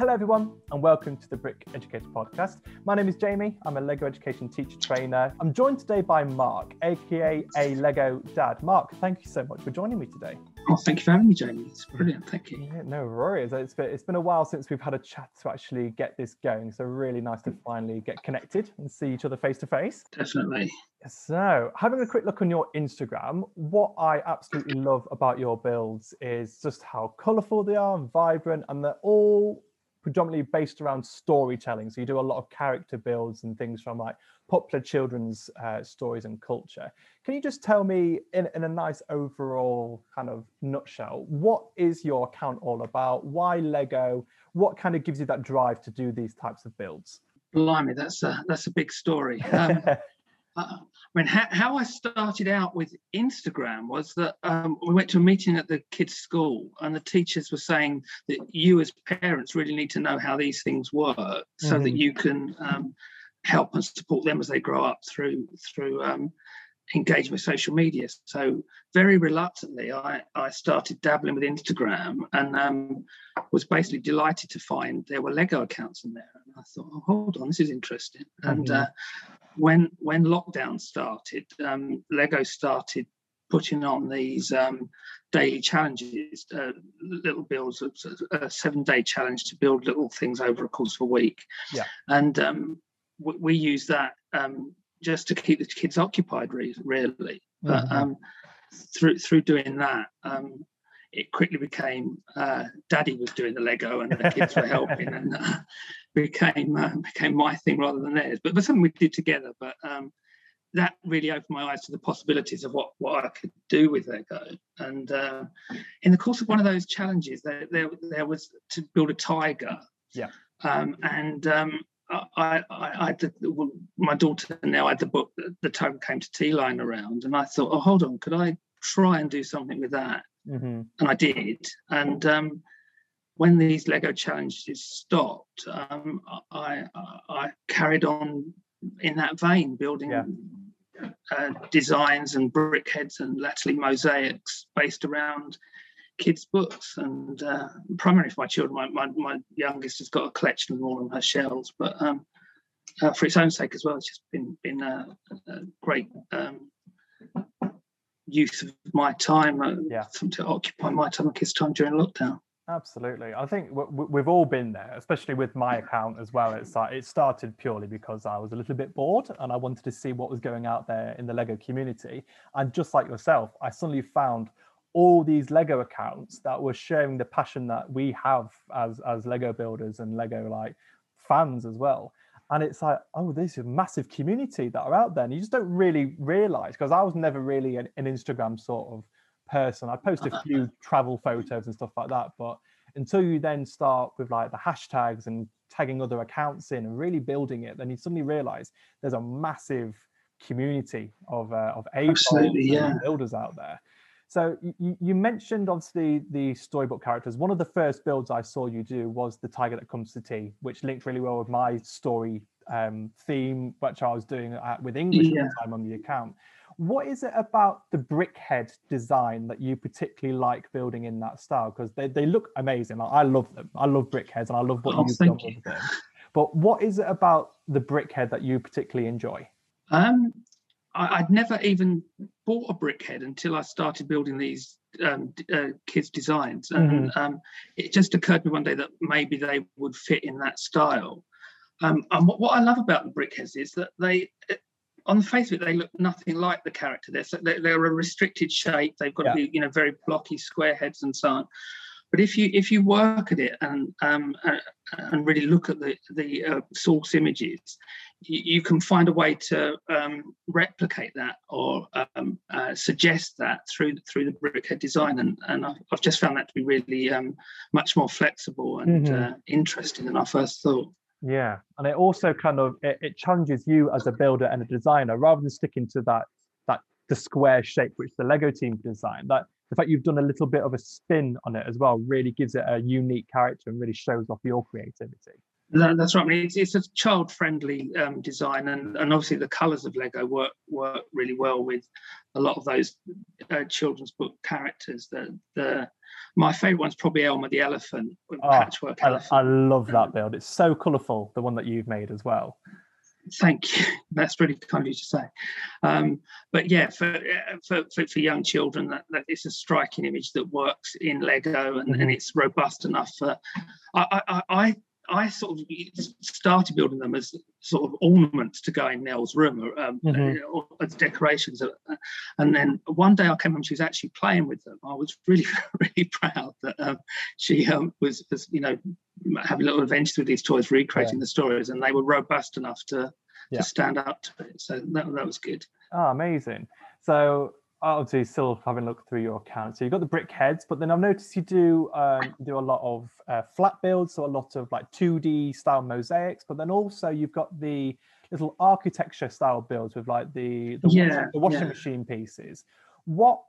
Hello, everyone, and welcome to the Brick Educator podcast. My name is Jamie. I'm a Lego education teacher trainer. I'm joined today by Mark, aka a Lego Dad. Mark, thank you so much for joining me today. Oh, thank you for having me, Jamie. It's brilliant. Thank you. Yeah, no worries. It's been, it's been a while since we've had a chat to actually get this going. So, really nice to finally get connected and see each other face to face. Definitely. So, having a quick look on your Instagram, what I absolutely love about your builds is just how colourful they are and vibrant, and they're all predominantly based around storytelling. So you do a lot of character builds and things from like popular children's uh, stories and culture. Can you just tell me, in, in a nice overall kind of nutshell, what is your account all about? Why Lego? What kind of gives you that drive to do these types of builds? Blimey, that's a that's a big story. Um, I mean, how, how, I started out with Instagram was that um, we went to a meeting at the kids' school, and the teachers were saying that you, as parents, really need to know how these things work, so mm-hmm. that you can um, help and support them as they grow up through through um, engaging with social media. So very reluctantly, I, I started dabbling with Instagram and um, was basically delighted to find there were Lego accounts in there. And I thought, oh, hold on, this is interesting. Mm-hmm. And uh, when when lockdown started, um, Lego started putting on these um, daily challenges, uh, little builds, a seven day challenge to build little things over a course of a week. Yeah. And um, we, we use that um, just to keep the kids occupied, really. really. But mm-hmm. um, through through doing that, um, it quickly became uh, Daddy was doing the Lego and the kids were helping, and uh, became uh, became my thing rather than theirs. But but something we did together. But um, that really opened my eyes to the possibilities of what what I could do with Lego. And uh, in the course of one of those challenges, there there, there was to build a tiger. Yeah. Um, and um, I, I, I had the, my daughter now had the book the time came to T line around, and I thought, oh, hold on, could I try and do something with that? Mm-hmm. And I did. And um, when these Lego challenges stopped, um, I, I, I carried on in that vein, building yeah. uh, designs and brickheads and latterly mosaics based around kids' books, and uh, primarily for my children. My, my, my, youngest has got a collection of them all on her shelves, but um, uh, for its own sake as well, it's just been been a, a great um, use of my time uh, yeah. to occupy my time and kids' time during lockdown. Absolutely, I think we've all been there, especially with my account as well. It's like it started purely because I was a little bit bored and I wanted to see what was going out there in the Lego community. And just like yourself, I suddenly found all these Lego accounts that were sharing the passion that we have as as Lego builders and Lego like fans as well. And it's like, oh, there's a massive community that are out there, and you just don't really realize because I was never really an, an, Instagram sort of person. I post a few travel photos and stuff like that, but until you then start with like the hashtags and tagging other accounts in and really building it, then you suddenly realize there's a massive community of uh, of a yeah. builders out there. So you, you, mentioned obviously the storybook characters. One of the first builds I saw you do was the tiger that comes to tea, which linked really well with my story um, theme, which I was doing at, with English yeah. at the time on the account. What is it about the brickhead design that you particularly like building in that style? Because they, they look amazing. Like, I love them. I love brickheads and I love what oh, you've done you. with them. But what is it about the brickhead that you particularly enjoy? Um, I, would never even bought a brickhead until I started building these um, uh, kids' designs, and mm-hmm. um, it just occurred to me one day that maybe they would fit in that style. Um, and what, what, I love about the brickheads is that they, on the face of it, they look nothing like the character. They're they're, they're a restricted shape. They've got yeah. to be you know very blocky square heads and so on. But if you if you work at it and um, uh, and really look at the the uh, source images, you, you, can find a way to um, replicate that or um, uh, suggest that through through the brickhead design. And and I've, I've just found that to be really um, much more flexible and mm-hmm. uh, interesting than I first thought. Yeah, and it also kind of it, it challenges you as a builder and a designer rather than sticking to that that the square shape which the Lego team designed. That the fact you've done a little bit of a spin on it as well really gives it a unique character and really shows off your creativity. That, that's right. I mean, it's, it's a child-friendly um, design, and, and obviously the colours of Lego work work really well with a lot of those uh, children's book characters. The the my favourite one's probably Elmer the elephant, oh, patchwork I, elephant. I love that build. It's so colourful. The one that you've made as well. Thank you. That's really kind of you to say. Um, but yeah, for, for, for, for, young children, that, that it's a striking image that works in Lego and, mm-hmm. and it's robust enough for. I, I, I I sort of started building them as sort of ornaments to go in Nell's room, um, mm-hmm. Uh, as decorations. Uh, and then one day I came home, she was actually playing with them. I was really, really proud that um, she um, was, was, you know, having little adventures with these toys, recreating yeah. the stories, and they were robust enough to yeah. to stand up to it. So that, that was good. Oh, amazing. So obviously still having a look through your account. So you've got the brick heads, but then I've noticed you do um, do a lot of uh, flat builds, so a lot of like 2D style mosaics, but then also you've got the little architecture style builds with like the the, yeah, washing, the washing yeah. machine pieces. What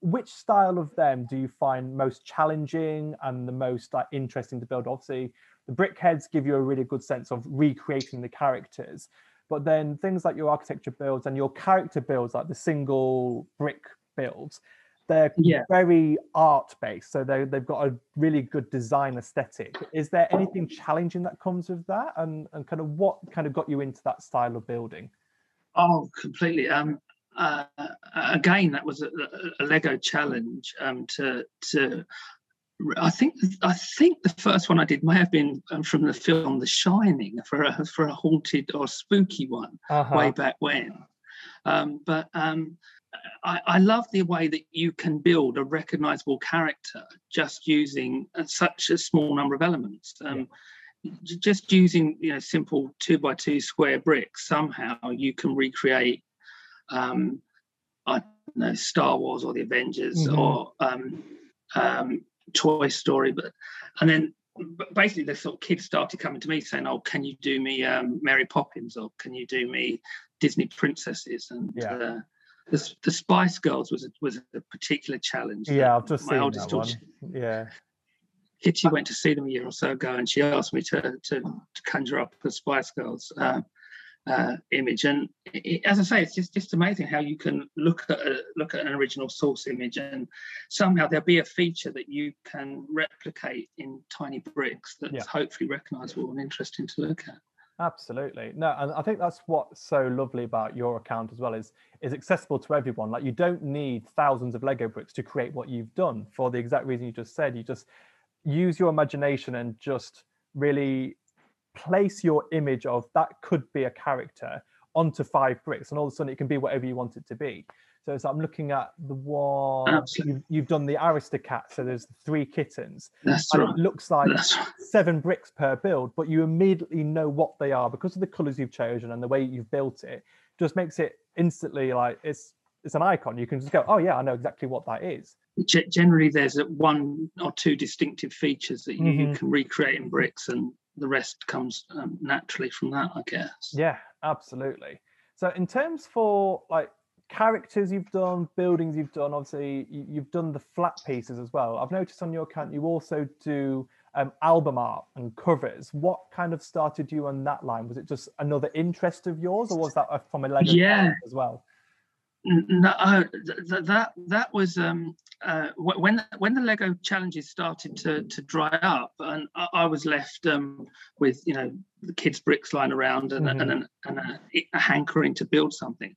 which style of them do you find most challenging and the most like interesting to build? Obviously, the brick heads give you a really good sense of recreating the characters but then things like your architecture builds and your character builds, like the single brick builds, they're yeah. very art based. So they they've got a really good design aesthetic. Is there anything challenging that comes with that? And, and kind of what kind of got you into that style of building? Oh, completely. Um, uh, again, that was a, a Lego challenge um, to to I think I think the first one I did may have been um, from the film The Shining for a for a haunted or spooky one uh-huh. way back when. Um, but um, I, I, love the way that you can build a recognizable character just using uh, such a small number of elements. Um, yeah. Just using you know simple two by two square bricks, somehow you can recreate. Um, I don't know Star Wars or the Avengers mm-hmm. or um, um, Toy Story, but and then basically the sort of kids started coming to me saying, "Oh, can you do me um, Mary Poppins or can you do me Disney princesses?" And yeah. uh, the, the Spice Girls was a, was a particular challenge. Yeah, I've just my seen oldest that one. Yeah. Kitty went to see them a year or so ago, and she asked me to to, to conjure up the Spice Girls. Uh, uh, image. And it, as I say, it's just, just amazing how you can look at a, look at an original source image and somehow there'll be a feature that you can replicate in tiny bricks that's yeah. hopefully recognizable and interesting to look at. Absolutely. No, and I think that's what's so lovely about your account as well is is accessible to everyone. Like you don't need thousands of Lego bricks to create what you've done for the exact reason you just said. You just use your imagination and just really place your image of that could be a character onto five bricks and all of a sudden it can be whatever you want it to be. So, so i'm looking at the one you've, you've, done the aristocat so there's three kittens That's right. it looks like seven bricks per build but you immediately know what they are because of the colors you've chosen and the way you've built it. Just makes it instantly like it's it's an icon. You can just go oh yeah i know exactly what that is. Generally there's one or two distinctive features that you, mm-hmm. you can recreate in bricks and the rest comes um, naturally from that, I guess. Yeah, absolutely. So, in terms for like characters you've done, buildings you've done, obviously you've done the flat pieces as well. I've noticed on your account you also do um, album art and covers. What kind of started you on that line? Was it just another interest of yours, or was that from a Lego yeah. as well? No, uh, th- that that was um, uh, when when the Lego challenges started to to dry up, and I, I was left um, with you know the kids' bricks lying around and, mm-hmm. and, and, and a, a, hankering to build something.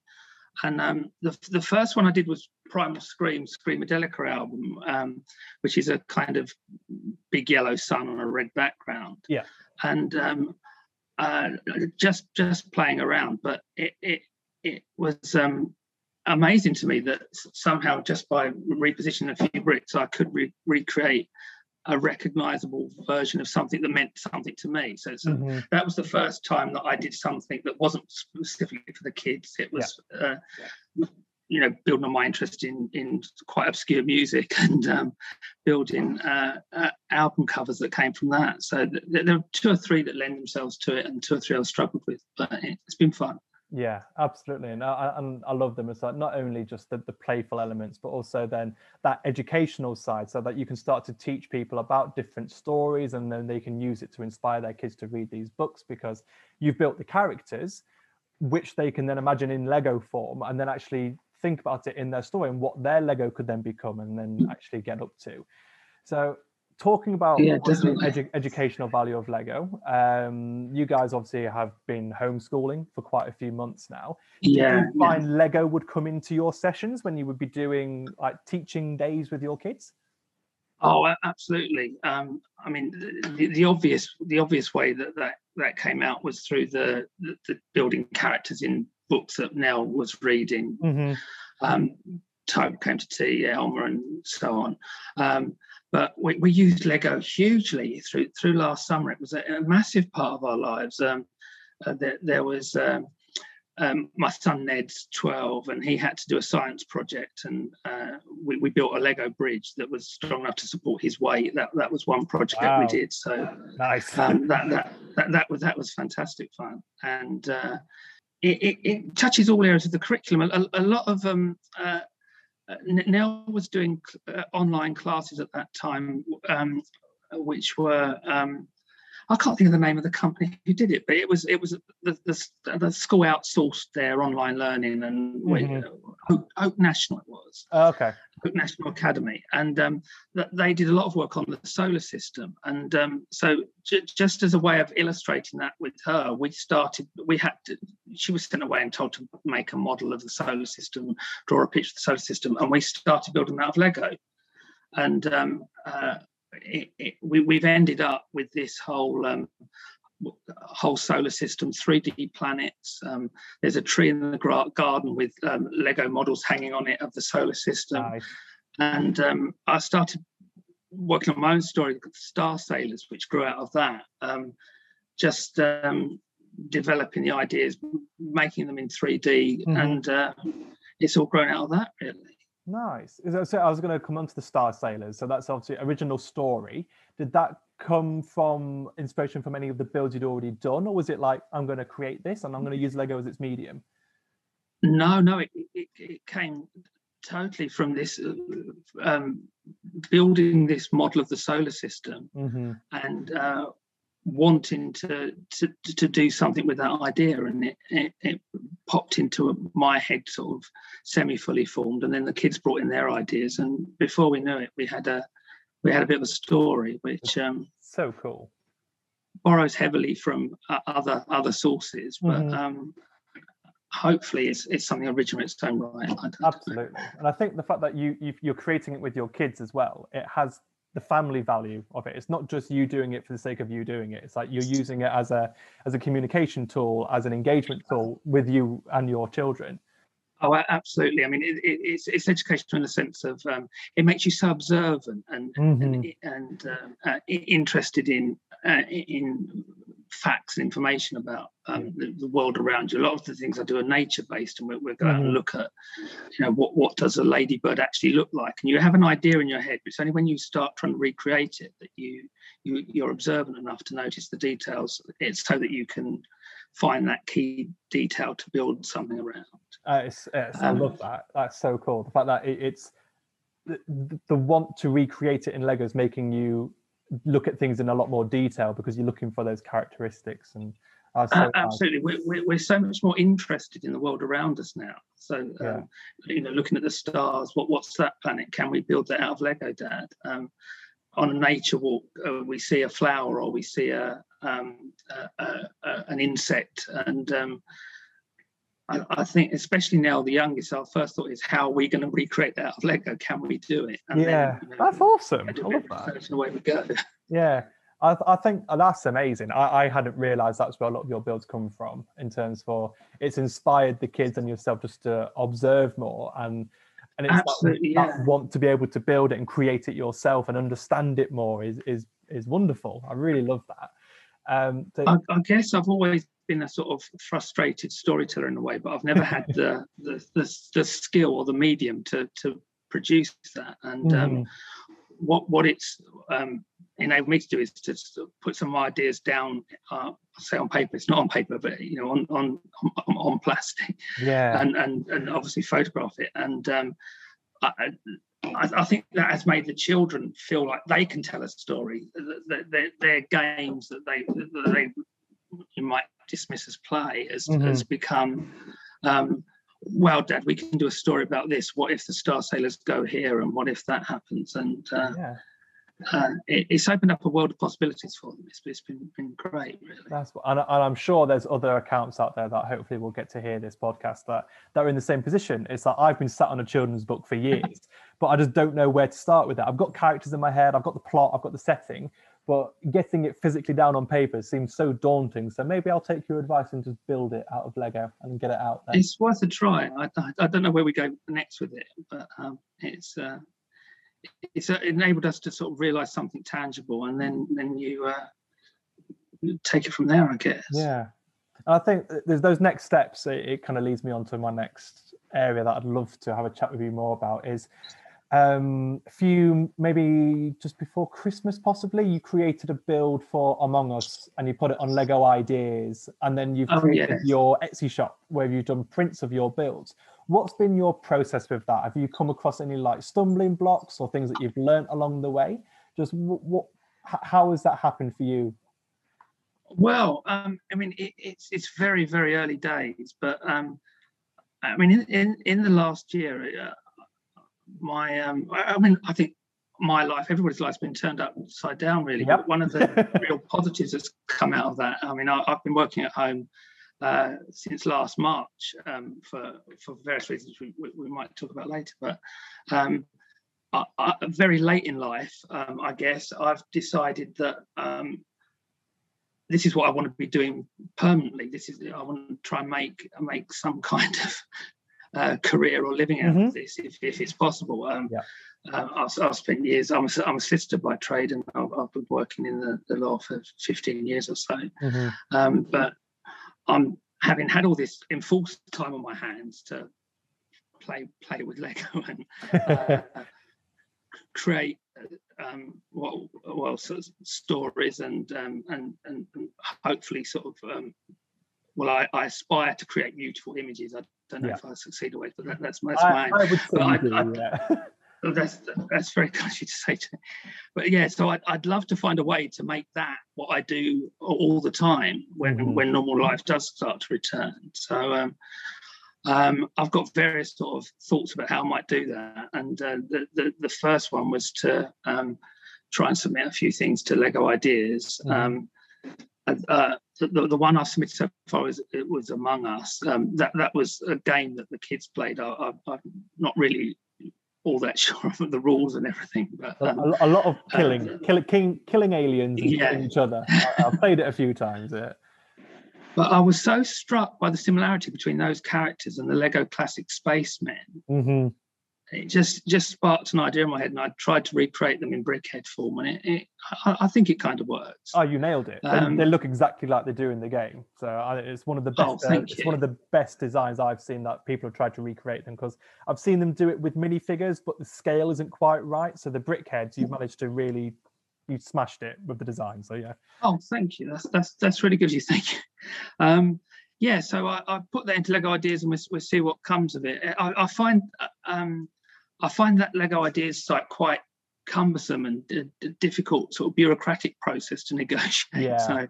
And um, the the first one I did was Primal Scream Screamadelica album, um, which is a kind of big yellow sun on a red background. Yeah, and um, uh, just just playing around, but it it it was um, amazing to me that somehow just by repositioning a few bricks, I could re- recreate a recognizable version of something that meant something to me. So, so mm-hmm. that was the first time that I did something that wasn't specifically for the kids. It was, yeah. Uh, yeah. you know, building on my interest in in quite obscure music and um, building uh, uh, album covers that came from that. So th- there are two or three that lend themselves to it, and two or three I struggled with, but it's been fun. Yeah, absolutely, and I, and I love them as like not only just the, the playful elements, but also then that educational side, so that you can start to teach people about different stories, and then they can use it to inspire their kids to read these books because you've built the characters, which they can then imagine in Lego form, and then actually think about it in their story and what their Lego could then become, and then mm. actually get up to. So talking about yeah, edu- educational value of Lego, um, you guys obviously have been homeschooling for quite a few months now. Yeah. Did you find yeah. Lego would come into your sessions when you would be doing like teaching days with your kids? Oh, absolutely. Um, I mean, the, the, obvious the obvious way that, that that came out was through the, the, the building characters in books that Nell was reading. Mm-hmm. Um, Type came to tea, Elmer, and so on. Um, but we, we used Lego hugely through through last summer. It was a, a massive part of our lives. Um, uh, there, there, was um, um, my son Ned's 12 and he had to do a science project and uh, we, we, built a Lego bridge that was strong enough to support his weight. That that was one project wow. we did. So nice. Um, that, that, that that was that was fantastic fun and uh, it, it, it, touches all areas of the curriculum. A, a lot of um, uh, uh, Nell was doing uh, online classes at that time, um, which were um, I can't think of the name of the company who did it, but it was it was the the, the school outsourced their online learning and mm-hmm. Oak, National it was. Oh, okay. Oak National Academy, and um, they did a lot of work on the solar system. And um, so, j- just as a way of illustrating that with her, we started. We had to. She was sent away and told to make a model of the solar system, draw a picture of the solar system, and we started building that of Lego. And um, uh, it, it, we, have ended up with this whole um, whole solar system, 3D planets. Um, there's a tree in the garden with um, Lego models hanging on it of the solar system. Nice. And um, I started working on my own story, Star Sailors, which grew out of that. Um, just um, developing the ideas, making them in 3D, mm-hmm. and uh, it's all grown out of that, really. Nice. So I was going to come on to the Star Sailors. So that's obviously original story. Did that come from inspiration from any of the builds you'd already done, or was it like I'm going to create this and I'm going to use Lego as its medium? No, no, it, it, it came totally from this um, building this model of the solar system mm-hmm. and uh, wanting to, to to do something with that idea and it, it, it popped into my head sort of semi fully formed and then the kids brought in their ideas and before we knew it we had a we had a bit of a story which um so cool. borrows heavily from uh, other other sources but mm-hmm. um hopefully it's, it's something original in its own right absolutely. And i think the fact that you you're creating it with your kids as well it has the family value of it. It's not just you doing it for the sake of you doing it. It's like you're using it as a as a communication tool as an engagement tool with you and your children. Oh absolutely. I mean it, it, it's it's educational in the sense of um, it makes you so observant and mm-hmm. and, and um, uh, interested in uh, in facts and information about um, the, the, world around you. A lot of the things I do are nature based, and we're, we're going mm-hmm. to look at, you know, what what does a ladybird actually look like, and you have an idea in your head. But it's only when you start trying to recreate it that you you you're observant enough to notice the details. It's so that you can find that key detail to build something around. Uh, it's, it's, um, I love that. That's so cool. The fact that it, it's the, the want to recreate it in Legos making you look at things in a lot more detail because you're looking for those characteristics. And so uh, absolutely. We're, we're, we're, so much more interested in the world around us now. So um, you know looking at the stars what what's that planet? Can we build that out of lego dad? Um, on a nature walk uh, we see a flower or we see a, um, an insect and um, I, I, think, especially now, the youngest, our first thought is, how are we going to recreate that out of Lego? Can we do it? And yeah, then, you know, that's awesome. I love that. That's the way we go. Yeah, I, I think that's amazing. I, I hadn't realised that's where a lot of your builds come from. In terms for it's inspired the kids and yourself just to observe more and and it's Absolutely, that, yeah. that want to be able to build it and create it yourself and understand it more is is is wonderful. I really love that. Um, so, I, I, guess I've always been a sort of frustrated storyteller in a way, but I've never had the, the, the the skill or the medium to to produce that. And um, mm. what what it's um, enabled me to do is to sort of put some ideas down, uh, say on paper. It's not on paper, but you know, on on on, on plastic, Yeah. and and and obviously photograph it. And um, I, I, I think that has made the children feel like they can tell a story. That their, their games that they that they you might dismiss as play has, Mhm. has become. Um, well, Dad, we can do a story about this. What if the Star Sailors go here, and what if that happens? And uh, yeah. uh, it, it's opened up a world of possibilities for them. It's, it's been been great, really. That's what, and, and I'm sure there's other accounts out there that hopefully will get to hear this podcast that that are in the same position. It's like I've been sat on a children's book for years, but I just don't know where to start with it. I've got characters in my head, I've got the plot, I've got the setting, but getting it physically down on paper seems so daunting. So maybe I'll take your advice and just build it out of Lego and get it out there. It's worth a try. I, I, don't know where we go next with it, but um, it's uh, it's uh, enabled us to sort of realise something tangible, and then then you uh, take it from there, I guess. Yeah. And I think there's those next steps. It, it kind of leads me on to my next area that I'd love to have a chat with you more about is um, a few, maybe just before Christmas, possibly, you created a build for Among Us and you put it on Lego Ideas. And then you've Oh, created yes. your Etsy shop where you've done prints of your builds. What's been your process with that? Have you come across any like stumbling blocks or things that you've learned along the way? Just what, what how has that happened for you? Well, um, I mean, it, it's it's very very early days, but um, I mean, in in, in the last year, uh, my um, I, mean, I think my life, everybody's life's been turned upside down, really. Yep. But one of the real positives that's come out of that, I mean, I, I've been working at home uh, since last March um, for for various reasons we, we, we might talk about later, but. Um, I, I, very late in life, um, I guess, I've decided that um, this is what I want to be doing permanently. This is I want to try and make make some kind of uh, career or living out Mhm. of this, if, if it's possible. Um, Yeah. um, I've, I've spent years. I'm a, I'm a solicitor by trade, and I've, I've been working in the, the law for 15 years or so. Mhm. Um, but I'm having had all this enforced time on my hands to play play with Lego and uh, create um, well, well sort of stories and, um, and and and hopefully sort of um, well, I, I aspire to create beautiful images. I don't know Yeah. if I succeed always, but that, that's my that's I, my. I would say But I- do, I- yeah. That's that's very kind of you to say to me. But yeah, so I'd, I'd love to find a way to make that what I do all the time when Mhm. when normal life does start to return. So um, um, I've got various sort of thoughts about how I might do that, and uh, the, the the first one was to um, try and submit a few things to Lego Ideas. Mhm. Uh, the, the, one I've submitted so far was it was Among Us. Um, that that was a game that the kids played. I, I, I'm not really all that sure of the rules and everything, but A, um, a lot of uh, killing, kill, king, killing aliens and Yeah. killing each other. I, I've played it a few times. Yeah. but I was so struck by the similarity between those characters and the Lego classic spacemen. hmm It just just sparked an idea in my head, and I tried to recreate them in brickhead form, and it, it I, I think it kind of works. Oh, you nailed it. They, Um, they look exactly like they do in the game. So I, it's one of the best. Oh, uh, it's one of the best designs I've seen that people have tried to recreate them because I've seen them do it with minifigures, but the scale isn't quite right. So the brickheads, you've managed to really, you smashed it with the design. So yeah. Oh, thank you. That's that's that's really good you. Thank you. Um, yeah, so I, I put that into Lego ideas, and we'll, we'll see what comes of it. I, I find uh, um, I find that Lego ideas site quite cumbersome and d- difficult, sort of bureaucratic process to negotiate. Yeah. So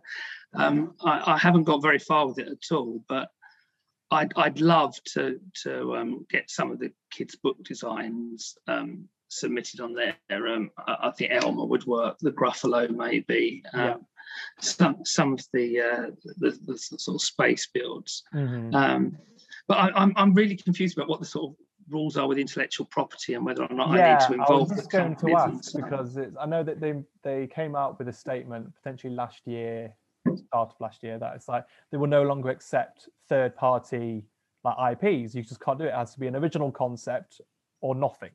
um, I, I haven't got very far with it at all, but. I'd, I'd love to to um, get some of the kids' book designs um, submitted on there. Um, I, I think Elmer would work, the Gruffalo maybe, um, Yeah. some some of the, uh, the the sort of space builds. Mhm. Um, but I, I'm I'm really confused about what the sort of rules are with intellectual property and whether or not I need to involve I was the just going to ask because it's, I know that they they came out with a statement potentially last year, start of last year, that it's like they will no longer accept third party like IPs. You just can't do it. It has to be an original concept or nothing.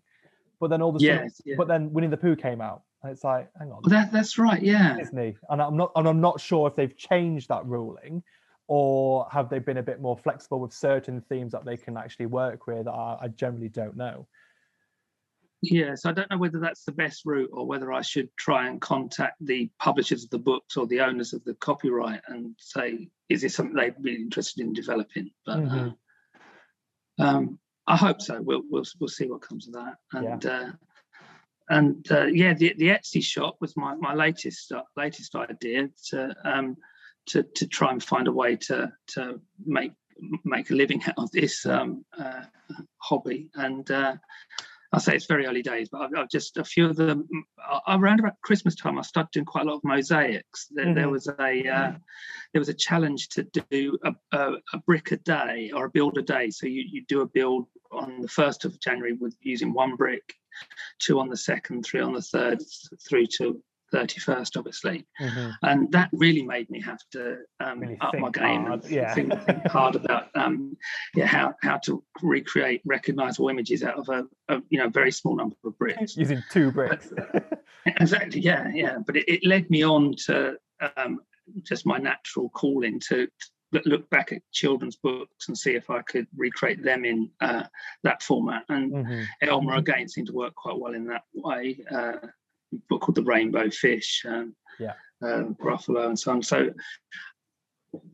But then all of a sudden, Yes, yeah. but then Winnie the Pooh came out, and it's like, hang on, that, that's right. Yeah. Disney, and I'm not, and I'm not sure if they've changed that ruling, or have they been a bit more flexible with certain themes that they can actually work with. I, I generally don't know. Yes, I don't know whether that's the best route or whether I should try and contact the publishers of the books or the owners of the copyright and say, is this something they'd be interested in developing? But mm-hmm. uh, um, I hope so. We'll, we'll we'll see what comes of that. And yeah. uh, and uh, yeah, the, the Etsy shop was my, my latest uh, latest idea to um, to to try and find a way to to make make a living out of this um, uh, hobby. And uh, I'll say it's very early days, but I've, I've, just a few of them around about Christmas time. I started doing quite a lot of mosaics. There, mm-hmm. there was a uh, there was a challenge to do a, a, a, brick a day or a build a day. So you you do a build on the first of January with using one brick, two on the second, three on the third, through to 31st, obviously. Mm-hmm. And that really made me have to um, really up my game hard. and yeah. think, think, hard about um, yeah, how, how to recreate recognizable images out of a, a you know very small number of bricks. Using two bricks. exactly, yeah, yeah. But it, it led me on to um, just my natural calling to, to look back at children's books and see if I could recreate them in uh, that format. And mm-hmm. Elmer again seemed to work quite well in that way. Uh, book called The Rainbow Fish, and yeah, um, Gruffalo, and so on. So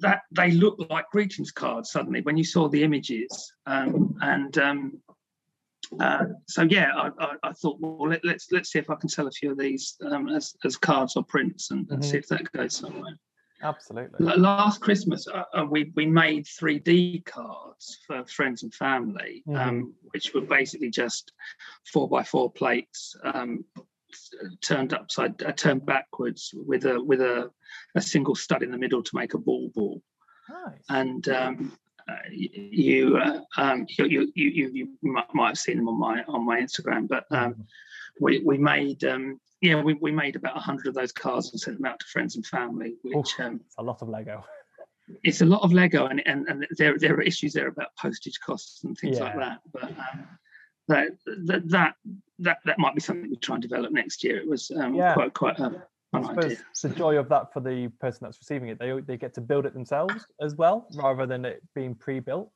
that they look like greetings cards suddenly when you saw the images, um, and um, uh, so yeah, I, I, I, thought, well, let, us let's, let's see if I can sell a few of these um, as as cards or prints, and, and mm-hmm. see if that goes somewhere. Absolutely. Last Christmas, uh, uh we we made 3D cards for friends and family, mm-hmm. um, which were basically just four by four plates um, turned upside, uh, turned backwards with a with a, a single stud in the middle to make a ball ball. Nice. And um, uh, you, uh, um, you, you, you you might, might have seen them on my on my Instagram, but um, mm-hmm. we we made um, yeah we, we made about hundred of those cars and sent them out to friends and family, which Ooh, um, a lot of Lego. It's a lot of Lego, and and, and there there are issues there about postage costs and things yeah. like that. But um, that that that that that might be something we try and develop next year. It was um, yeah. quite quite a fun idea. The joy of that for the person that's receiving it, they they get to build it themselves as well, rather than it being pre-built.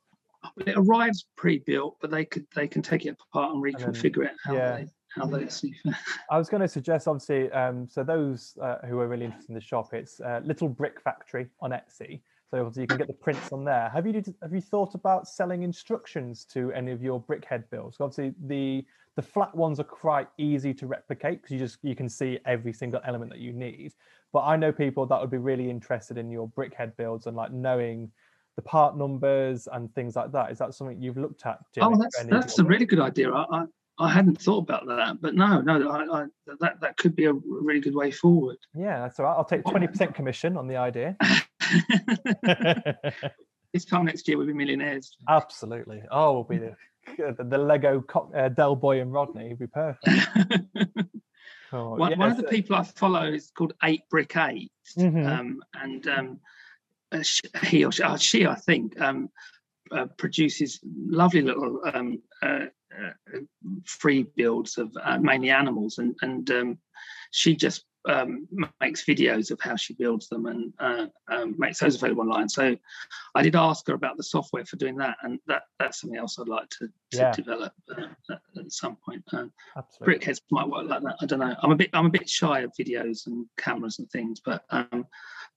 It arrives pre-built, but they could they can take it apart and reconfigure then, it how yeah. they how they see. I was going to suggest, obviously, um, so those uh, who are really interested in the shop, it's uh, Little Brick Factory on Etsy. So obviously you can get the prints on there. Have you have you thought about selling instructions to any of your brickhead builds? Obviously the the flat ones are quite easy to replicate because you just you can see every single element that you need. But I know people that would be really interested in your brickhead builds and like knowing the part numbers and things like that. Is that something you've looked at? oh, that's that's a really good idea. I, I, I hadn't thought about that, but no, no, I, I, that that could be a really good way forward. Yeah, that's all right. I'll take twenty percent commission on the idea. this time next year we'll be millionaires. Absolutely. Oh, we'll be the, the Lego uh, Del Boy and Rodney. It'd be perfect. oh, one, one, of the people I follow is called Eight Brick 8 mm-hmm. um, and um, uh, he or she, uh, she I think, um, uh, produces lovely little um, uh, uh, free builds of mainly animals, and and um, she just um, makes videos of how she builds them and uh, um, makes those available online. So I did ask her about the software for doing that, and that that's something else I'd like to, to yeah. develop uh, at, at, some point. Uh, Brickheads might work like that. I don't know. I'm a bit I'm a bit shy of videos and cameras and things, but um,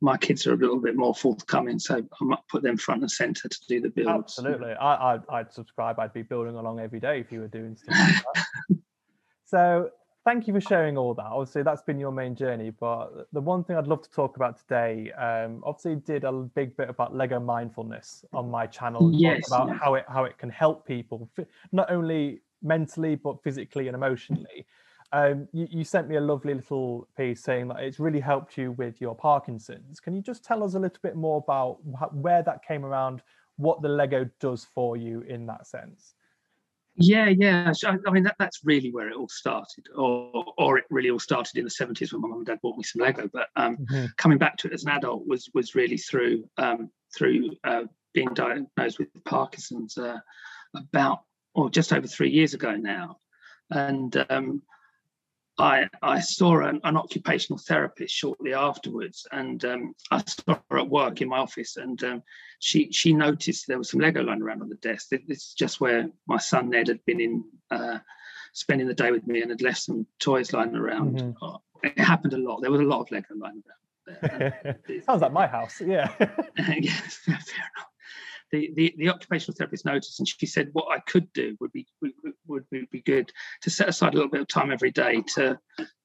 my kids are a little bit more forthcoming, so I might put them front and center to do the builds. Absolutely, I, I'd, I'd subscribe. I'd be building along every day if you were doing stuff. Like so thank you for sharing all that. Obviously, that's been your main journey. But the one thing I'd love to talk about today, um, obviously, did a big bit about Lego mindfulness on my channel. Yes, about how it how it can help people, not only mentally but physically and emotionally. Um, you, you, sent me a lovely little piece saying that it's really helped you with your Parkinson's. Can you just tell us a little bit more about where that came around, what the Lego does for you in that sense? Yeah, yeah. I mean, that, that's really where it all started, or or it really all started in the seventies when my mum and dad bought me some Lego. But um, mm-hmm. coming back to it as an adult was was really through um, through uh, being diagnosed with Parkinson's uh, about or just over three years ago now, and um, I, I saw an, an, occupational therapist shortly afterwards, and um, I saw her at work in my office, and um, she she noticed there was some Lego lying around on the desk. This is just where my son Ned had been in uh, spending the day with me and had left some toys lying around. Mhm. Oh, It happened a lot. There was a lot of Lego lying around. Sounds like my house. Yeah. yes, fair enough. The, the, the occupational therapist noticed and she said what I could do would be would, would, be good to set aside a little bit of time every day to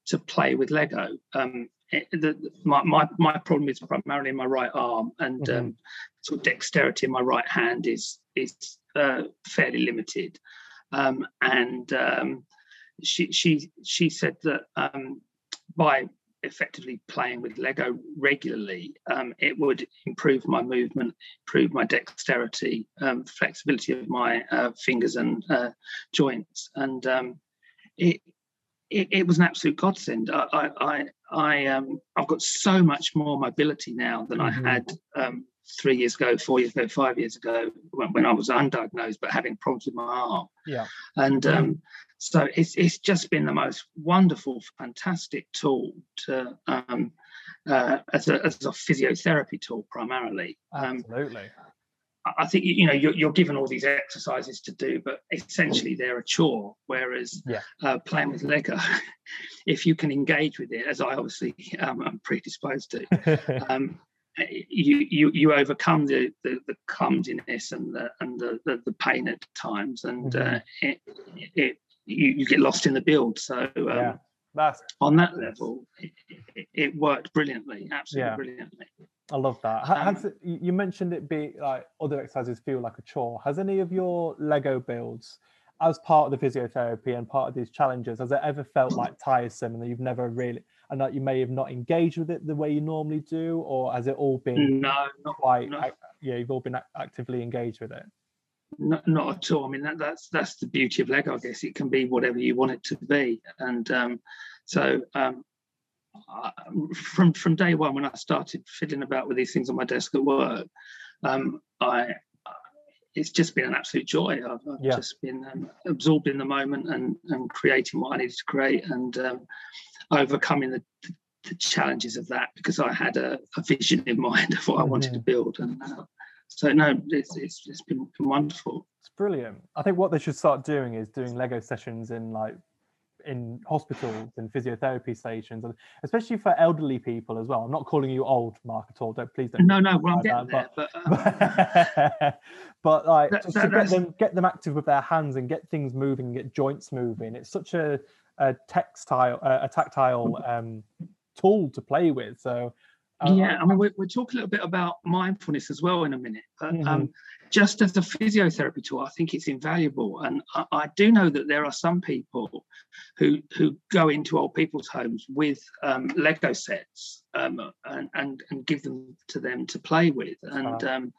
to play with Lego. Um, it, the, my, my my problem is primarily in my right arm and Mhm. um, sort of dexterity in my right hand is is uh, fairly limited. Um, and um, she she she said that um, by effectively playing with Lego regularly, um, it would improve my movement, improve my dexterity, um, flexibility of my uh, fingers and uh, joints, and um, it, it it was an absolute godsend. I I I, I um, I've got so much more mobility now than Mhm. I had. Um, Three years ago, four years ago, five years ago, when, when I was undiagnosed but having problems with my arm, Yeah. and um, so it's it's just been the most wonderful, fantastic tool to um, uh, as a as a physiotherapy tool primarily. Um, Absolutely. I- I think you know you're, you're given all these exercises to do, but essentially they're a chore. Whereas Yeah. uh, playing with Lego, if you can engage with it, as I obviously um, am predisposed to, um, you you you overcome the the, the clumsiness and the and the, the, the pain at times, and uh, it, it you, you get lost in the build. So um, yeah. That's on that level, it, it, it worked brilliantly, absolutely Yeah. brilliantly. I love that. Ha- Um, Has you mentioned it be like other exercises feel like a chore. Has any of your Lego builds, as part of the physiotherapy and part of these challenges, has it ever felt like tiresome and that you've never really and that you may have not engaged with it the way you normally do, or has it all been No, not quite? no. Yeah, you've all been ac- actively engaged with it. not, not at all. I mean, that, that's that's the beauty of Lego. I guess it can be whatever you want it to be, and um, so um, I, from from day one when I started fiddling about with these things on my desk at work, um, I it's just been an absolute joy. I've, I've Yeah. just been um, absorbed in the moment and and creating what I needed to create and um, overcoming the, the challenges of that because I had a, a vision in mind of what I wanted to build and. Uh, so no, it's, it's, it's been, been wonderful. It's brilliant. I think what they should start doing is doing Lego sessions in like in hospitals and physiotherapy stations, and especially for elderly people as well. I'm not calling you old, Mark, at all. Don't please don't. No, no, well, I'm getting that, there, but, uh, but like That- just that- to get them get them active with their hands and get things moving and get joints moving it's such a a textile a tactile um tool to play with so uh, yeah, I mean, we're, we're talking a little bit about mindfulness as well in a minute. But Mhm. um, just as a physiotherapy tool, I think it's invaluable. And I, I do know that there are some people who who go into old people's homes with um, Lego sets um, and, and and give them to them to play with. And um,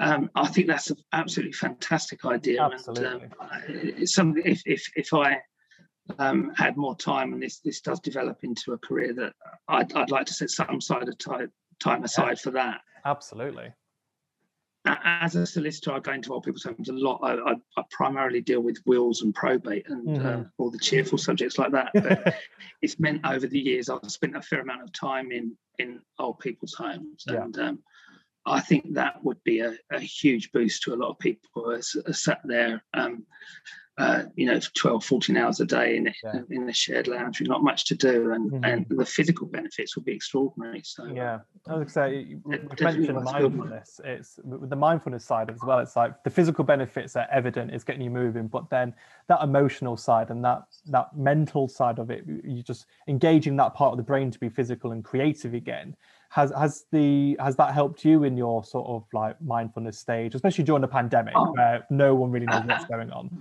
um, I think that's an absolutely fantastic idea. Absolutely. And um, it's something if if if I um, had more time and this this does develop into a career that I'd, I'd like to set some side of time time aside for that. absolutely As a solicitor, I go into old people's homes a lot. I, I, I primarily deal with wills and probate and uh, Mhm. all the cheerful subjects like that. But it's meant over the years I've spent a fair amount of time in in old people's homes, Yeah. and um, I think that would be a, a huge boost to a lot of people who are, are sat there, um, uh, you know, for 12, 14 hours a day in Yeah. in the shared lounge with not much to do, and Mhm. and the physical benefits would be extraordinary. So yeah i was say you It mentioned mindfulness it's with the mindfulness side as well it's like the physical benefits are evident it's getting you moving but then that emotional side and that that mental side of it you just engaging that part of the brain to be physical and creative again has has the has that helped you in your sort of like mindfulness stage especially during the pandemic Oh. where no one really knows what's going on A-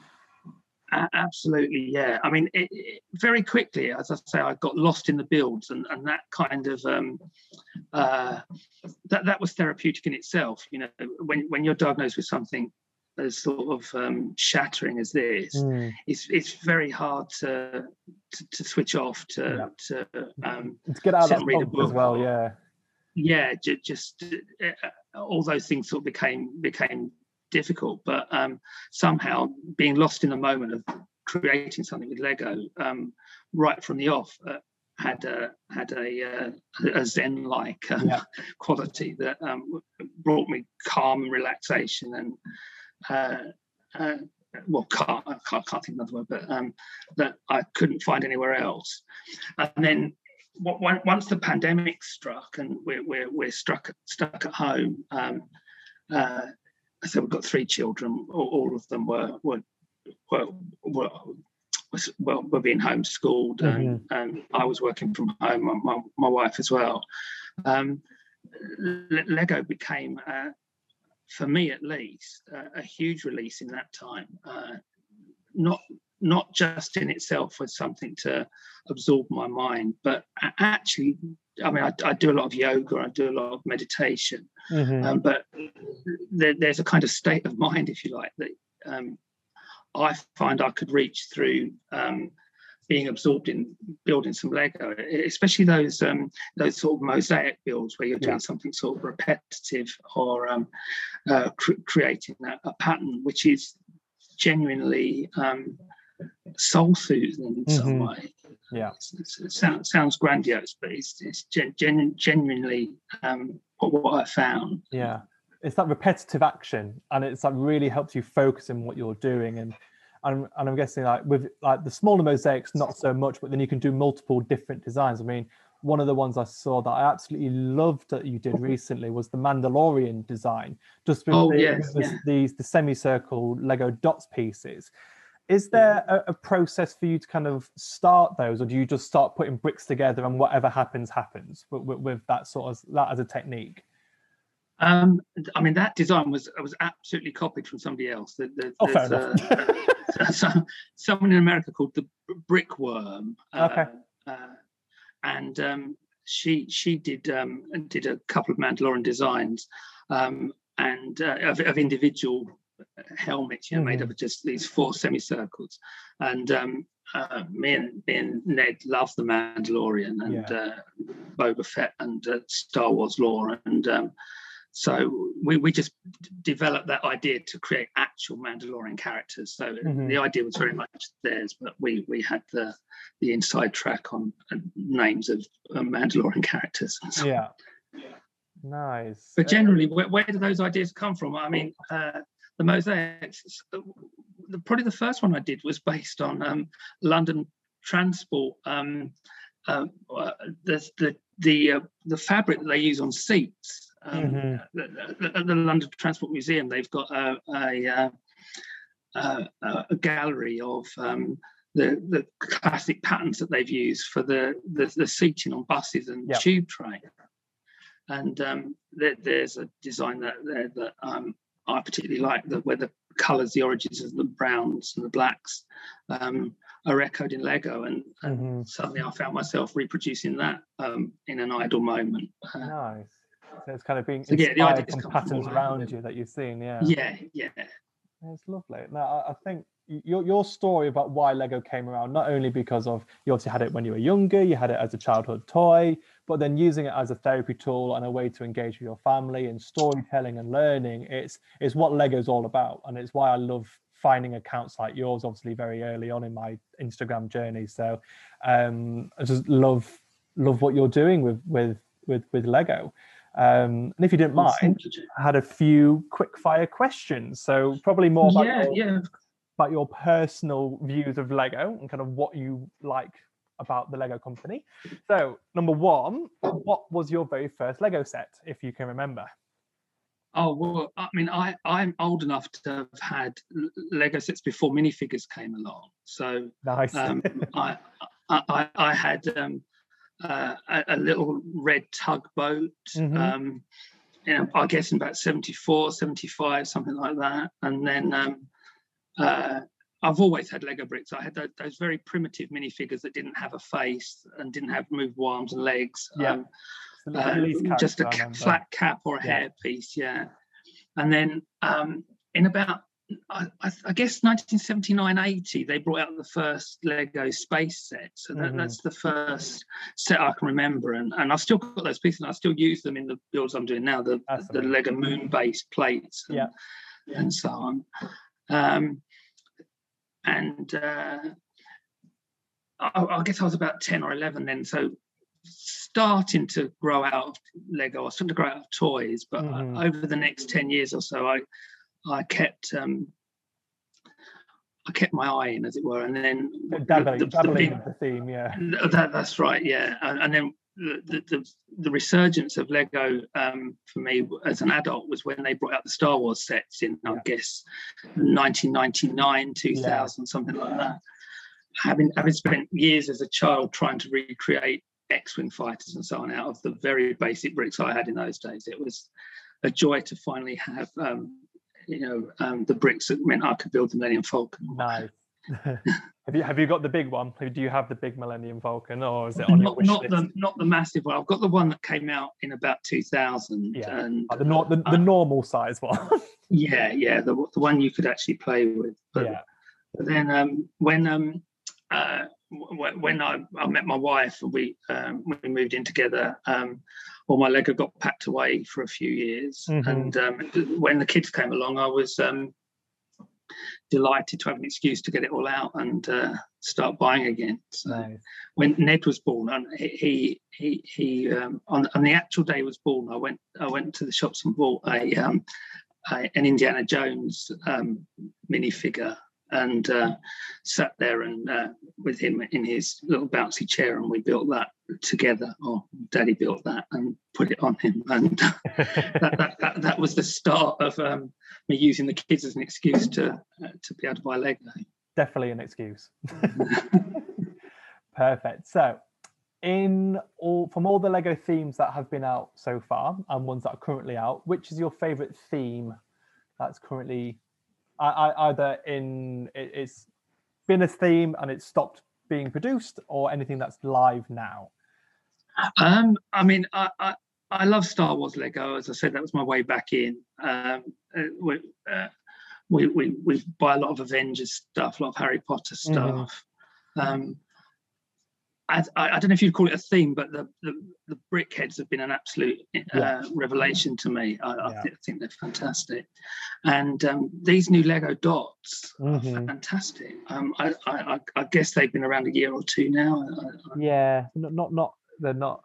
Absolutely, yeah. I mean, it, it- very quickly, as I say, I got lost in the builds, and, and that kind of um, uh, that that was therapeutic in itself. You know, when when you're diagnosed with something as sort of um, shattering as this, Mm, it's it's very hard to to, to switch off to to um, to get out of that read a funk as well yeah yeah, ju- just uh, all those things sort of became became difficult. But um, somehow being lost in the moment of creating something with Lego um, right from the off uh, had a had a, uh, a Zen like um, Yeah. quality that um, brought me calm and relaxation and. Uh, uh, well, can't, I can't, can't think of another word, but um, that I couldn't find anywhere else. And then once the pandemic struck and we're, we're, we're struck, stuck at home, um, uh, so we've got three children, all, all of them were, were, were, were well, were being homeschooled, mm-hmm. and, and, I was working from home, my, my, my wife as well. Um, Lego became uh, for me at least, uh, a huge release in that time. Uh, not not just in itself as something to absorb my mind, but actually, I mean, I, I do a lot of yoga, I do a lot of meditation, mm-hmm. um, but there, there's a kind of state of mind, if you like, that um, I find I could reach through um, being absorbed in building some Lego, especially those um, those sort of mosaic builds where you're doing something sort of repetitive or um, uh, cr- creating a, a, pattern which is genuinely um, soul soothing in mm-hmm. some way. Yeah, it's, it's, it sounds, sounds grandiose, but it's, it's gen- gen- genuinely um, what, what I found. Yeah, it's that repetitive action, and it's like really helps you focus in what you're doing and and, and I'm guessing like with like the smaller mosaics, not so much, but then you can do multiple different designs. I mean, one of the ones I saw that I absolutely loved that you did recently was the Mandalorian design, just with oh, the, yes, yeah. these the semicircle Lego dots pieces. Is there a, a, process for you to kind of start those, or do you just start putting bricks together and whatever happens happens with, with, with that sort of that as a technique? Um, I mean, that design was was absolutely copied from somebody else. There, there, oh, fair enough. Uh, some, someone in America called the Brickworm. Uh, okay. Uh, and um, she she did um, did a couple of Mandalorian designs um, and uh, of, of, individual helmets, you know, mm. made up of just these four semicircles. And um, uh, me and me and Ned love the Mandalorian and yeah. uh, Boba Fett and uh, Star Wars lore, and um, so we, we just developed that idea to create actual Mandalorian characters. So mm-hmm. the idea was very much theirs, but we we had the the inside track on uh, names of uh, Mandalorian characters. So, yeah. Nice. But generally, where, where, do those ideas come from? I mean, uh, the mosaics. The, probably the first one I did was based on um, London Transport. Um, uh, uh the the the, uh, the fabric that they use on seats um, mm-hmm. At the London Transport Museum, they've got a, a, a, a gallery of um, the, the classic patterns that they've used for the, the, the seating on buses and yep. tube trains. And um, there, there's a design that there that um, I particularly like, the, where the colours, the origins of the browns and the blacks um, are echoed in Lego, and, and mm-hmm. suddenly I found myself reproducing that um, in an idle moment. Uh, nice. So it's kind of being so, yeah, from patterns around you that you've seen. Yeah. Yeah, yeah. It's lovely. Now, I think your your story about why Lego came around, not only because of you obviously had it when you were younger, you had it as a childhood toy, but then using it as a therapy tool and a way to engage with your family and storytelling and learning. It's it's what Lego's all about, and it's why I love finding accounts like yours. Obviously, very early on in my Instagram journey, so um, I just love love what you're doing with with with with Lego. Um, and if you didn't mind, I had a few quick fire questions. So probably more about, yeah, your, yeah. about your personal views of Lego and kind of what you like about the Lego company. So number one, what was your very first Lego set, if you can remember? Oh well, I mean, I I'm old enough to have had Lego sets before minifigures came along. So nice. um, I, I I had um, uh, a, a, little red tugboat. Mm-hmm. Um, you know, I guess in about 74, 75, something like that. And then um, uh, I've always had Lego bricks. I had those, those, very primitive minifigures that didn't have a face and didn't have movable arms and legs. Yeah. Um, uh, just a flat cap or a yeah. hairpiece, yeah. And then um, in about I, I, guess 1979 80 they brought out the first lego space set so that, mm-hmm. that's the first set i can remember and, and i've still got those pieces and i still use them in the builds i'm doing now the, the lego moon base plates and, yeah. and so on um, and uh, I, I, guess i was about 10 or 11 then so starting to grow out of lego i started to grow out of toys but mm-hmm. over the next 10 years or so i I kept um, I kept my eye in, as it were, and then dabbling, the, the, dabbling the, the theme, yeah. That, that's right, yeah, and, and then the, the, the, resurgence of Lego um, for me as an adult was when they brought out the Star Wars sets in, yeah. I guess, 1999, 2000, yeah. something like that. Having having spent years as a child trying to recreate X-wing fighters and so on out of the very basic bricks I had in those days, it was a joy to finally have, um, you know, um, the bricks that meant I could build the Millennium Falcon. Nice. have you have you got the big one? Do you have the big Millennium Falcon, or is it on not, your not the not the massive one? I've got the one that came out in about 2000. Yeah, and, the, nor- the, the uh, normal size one. yeah, yeah, the the one you could actually play with. But, yeah. But then um, when um, uh, when I, I met my wife and we um, we moved in together, um, all my Lego got packed away for a few years. Mm-hmm. And um, when the kids came along, I was um, delighted to have an excuse to get it all out and uh, start buying again. So nice. when Ned was born, and he he he um, on, on the actual day he was born, I went I went to the shops and bought a, um, a an Indiana Jones um, minifigure and uh, sat there and uh, with him in his little bouncy chair, and we built that together. Or Daddy built that and put it on him, and that, that, that, that, was the start of um, me using the kids as an excuse to uh, to be able to buy Lego. Definitely an excuse. Perfect. So, in all from all the Lego themes that have been out so far and ones that are currently out, which is your favorite theme that's currently I, I, either in it, it's been a theme and it's stopped being produced, or anything that's live now? Um, I mean, I, I, I love Star Wars Lego. As I said, that was my way back in. Um, uh, we, uh, we, we we buy a lot of Avengers stuff, a lot of Harry Potter mm-hmm. stuff. Mm-hmm. Um, I, I, don't know if you'd call it a theme, but the, the, the brickheads have been an absolute uh, yeah. revelation to me. I, yeah. I, th- I, think they're fantastic, and um, these new Lego dots mm-hmm. are fantastic. Um, I, I, I, guess they've been around a year or two now. yeah, not not not they're not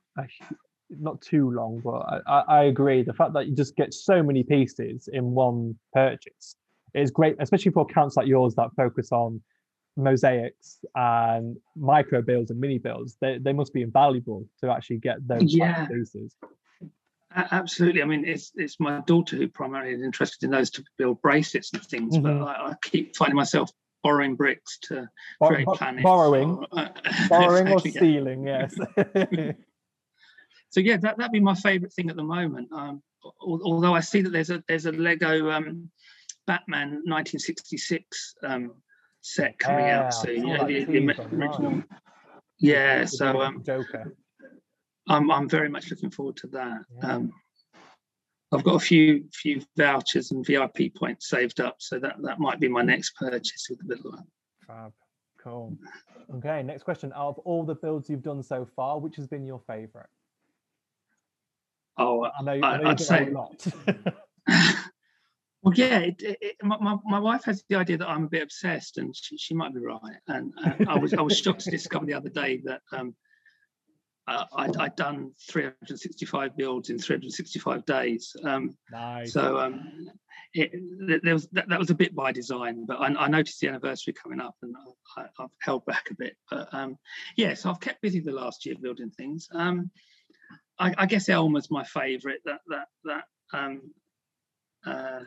not too long, but I, I agree. The fact that you just get so many pieces in one purchase is great, especially for accounts like yours that focus on mosaics and micro builds and mini builds, they, they must be invaluable to actually get those yeah. pieces. Absolutely. I mean, it's it's my daughter who primarily is interested in those to build bracelets and things, mm-hmm. but I, I, keep finding myself borrowing bricks to Bor- create planets. Borrowing, or, uh, borrowing or stealing, yes. so yeah, that that'd be my favourite thing at the moment. Um, although I see that there's a there's a Lego um, Batman 1966 um, set coming yeah, out soon. Yeah, the, the original. Yeah, so um, Joker. I'm I'm very much looking forward to that. Yeah. Um, I've got a few few vouchers and VIP points saved up, so that that might be my next purchase with the little one. Fab, cool. Okay, next question. Out of all the builds you've done so far, which has been your favourite? Oh, I know, I, know I'd say a lot. Well, yeah, it, it, my, my wife has the idea that I'm a bit obsessed, and she, she might be right. And uh, I was I was shocked to discover the other day that um, uh, I'd, I'd, done 365 builds in 365 days. Um, nice. So um, it, there was that, that, was a bit by design, but I, I noticed the anniversary coming up, and I, have held back a bit. But um, yeah, so I've kept busy the last year building things. Um, I, I, guess Elmer's my favourite. That that that um, uh,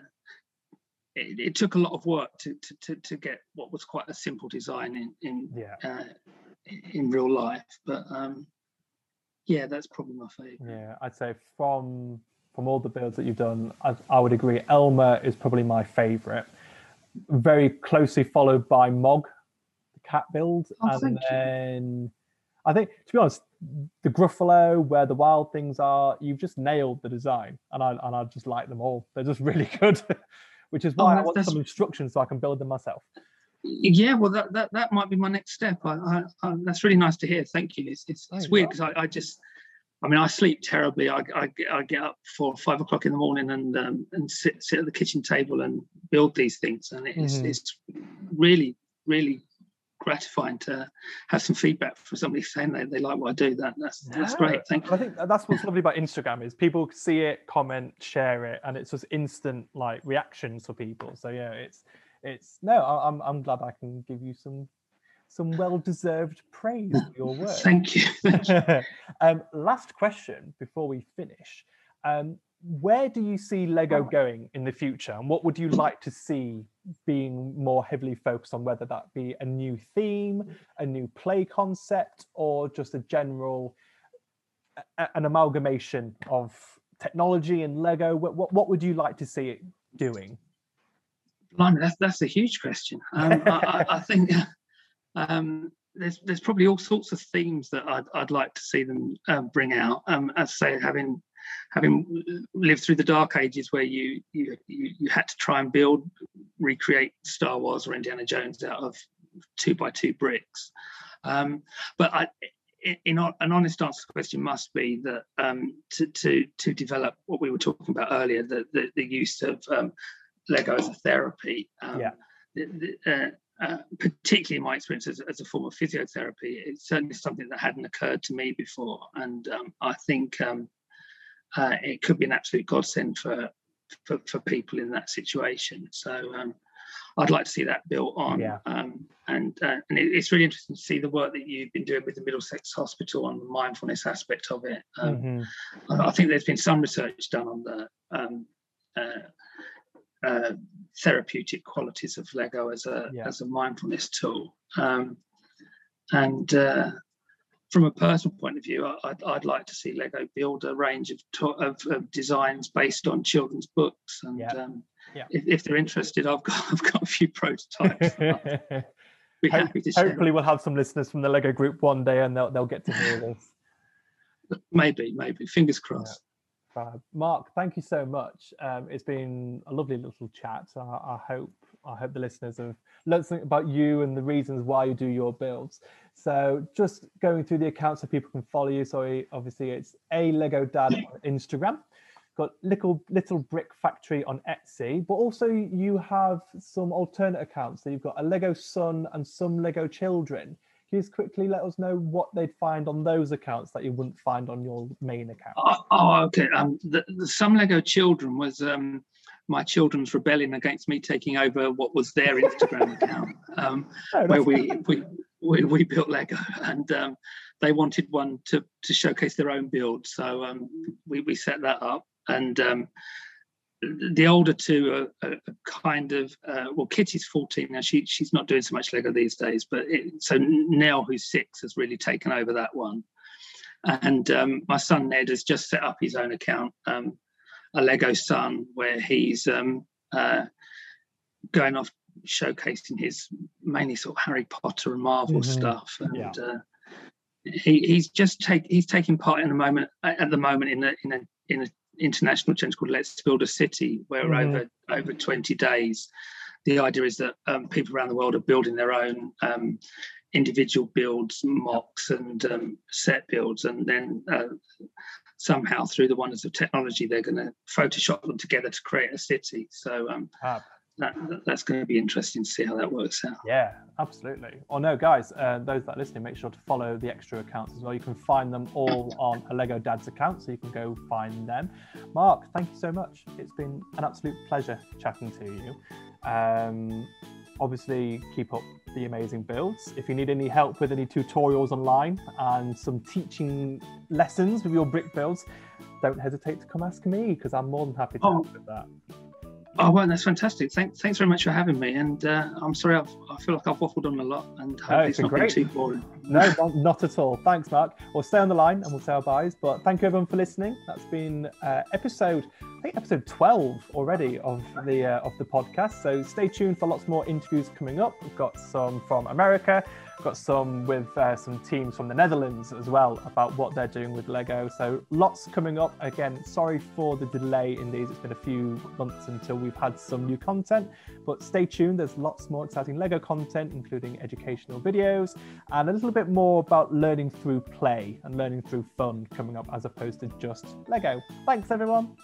it, it, took a lot of work to, to, to, to, get what was quite a simple design in in yeah. uh, in real life. But um, yeah, that's probably my favorite. Yeah, I'd say from from all the builds that you've done, I, I would agree. Elmer is probably my favorite. Very closely followed by Mog, the cat build, oh, and then you. I think to be honest, the Gruffalo, where the wild things are, you've just nailed the design, and I and I just like them all. They're just really good which is why oh, I want some instructions so I can build them myself. Yeah, well, that that, that might be my next step. I, I, I that's really nice to hear. Thank you. It's it's, it's weird because I, I just, I mean, I sleep terribly. I, I, I get up for five o'clock in the morning and um, and sit sit at the kitchen table and build these things, and it's mm-hmm. it's really really gratifying to have some feedback from somebody saying they, they like what I do. That that's yeah. that's great. Thank you. I think that's what's lovely about Instagram is people see it, comment, share it, and it's just instant like reactions for people. So yeah, it's it's no, I'm I'm glad I can give you some some well-deserved praise for your work. Thank you. Thank you. um, last question before we finish. Um, where do you see Lego going in the future, and what would you like to see being more heavily focused on? Whether that be a new theme, a new play concept, or just a general an amalgamation of technology and Lego. What, what, would you like to see it doing? Blimey, that's that's a huge question. Um, I, I, think um, there's there's probably all sorts of themes that I'd, I'd like to see them um, bring out. Um, as I say, having having lived through the dark ages where you, you you you had to try and build recreate Star Wars or Indiana Jones out of two by two bricks. Um, but I, in, an honest answer to the question must be that um, to, to to develop what we were talking about earlier, the the, the use of um, Lego as a therapy. Um, Yeah. the- the, uh, uh, particularly in my experience as, as a form of physiotherapy, it's certainly something that hadn't occurred to me before, and um, I think um, uh, it could be an absolute godsend for for, for people in that situation. So um, I'd like to see that built on, Yeah. um, and uh, and it, it's really interesting to see the work that you've been doing with the Middlesex Hospital on the mindfulness aspect of it. Um, Mhm. I I think there's been some research done on the um, uh, uh, therapeutic qualities of Lego as a Yeah. as a mindfulness tool, um, and uh, from a personal point of view, I- I'd, I'd like to see Lego build a range of, to- of, of designs based on children's books, and Yeah. um, Yeah. if, if they're interested, I've got I've got a few prototypes. that be happy to share. Hopefully, we'll have some listeners from the Lego group one day, and they'll they'll get to hear this. Maybe, maybe. Fingers crossed. Fab. Mark, thank you so much. Um, it's been a lovely little chat. I, I hope I hope the listeners have learned something about you and the reasons why you do your builds. So just going through the accounts so people can follow you. So obviously it's a Lego Dad on Instagram. Got little little brick factory on Etsy, but also you have some alternate accounts. So you've got a Lego Son and some Lego Children. Can you just quickly let us know what they'd find on those accounts that you wouldn't find on your main account? Oh, oh, okay. Um, the, the Some Lego Children was um, my children's rebellion against me taking over what was their Instagram account, um, Oh, where we, we we we built Lego, and um, they wanted one to to showcase their own build. So um, we we set that up, and um, the older two are, are kind of uh, well, Kitty's fourteen now. She she's not doing so much Lego these days, but it, so Nell, who's six, has really taken over that one. And um, my son Ned has just set up his own account, um, a Lego Son, where he's um, uh, going off showcasing his mainly sort of Harry Potter and Marvel Mhm. stuff. And Yeah. uh, he, he's just take he's taking part in the moment at the moment in a in a in an international challenge called Let's Build a City, where Mhm. over over 20 days, the idea is that um, people around the world are building their own um, individual builds, MOCs, and um, set builds, and then uh, somehow through the wonders of technology, they're going to Photoshop them together to create a city. So um, Fab. that, that- that's going to be interesting to see how that works out. Yeah, absolutely. Well, no, guys, uh, those that are listening, make sure to follow the extra accounts as well. You can find them all on a Lego Dad's account, so you can go find them. Mark, thank you so much. It's been an absolute pleasure chatting to you. Um, obviously, keep up the amazing builds. If you need any help with any tutorials online and some teaching lessons with your brick builds, don't hesitate to come ask me because I'm more than happy to Oh. help with that. Oh, well, that's fantastic. Thanks, thanks very much for having me. And uh, I'm sorry, I've, I feel like I've waffled on a lot, and hopefully it's it's not been great. too boring. No, not, not at all. Thanks, Mark. We'll stay on the line and we'll say our byes. But thank you everyone for listening. That's been uh, episode, I think episode 12 already of the uh, of the podcast. So stay tuned for lots more interviews coming up. We've got some from America, got some with uh, some teams from the Netherlands as well about what they're doing with Lego. So lots coming up. Again, sorry for the delay in these. It's been a few months until we've had some new content, but stay tuned. There's lots more exciting Lego content, including educational videos and a little bit more about learning through play and learning through fun coming up as opposed to just Lego. Thanks, everyone.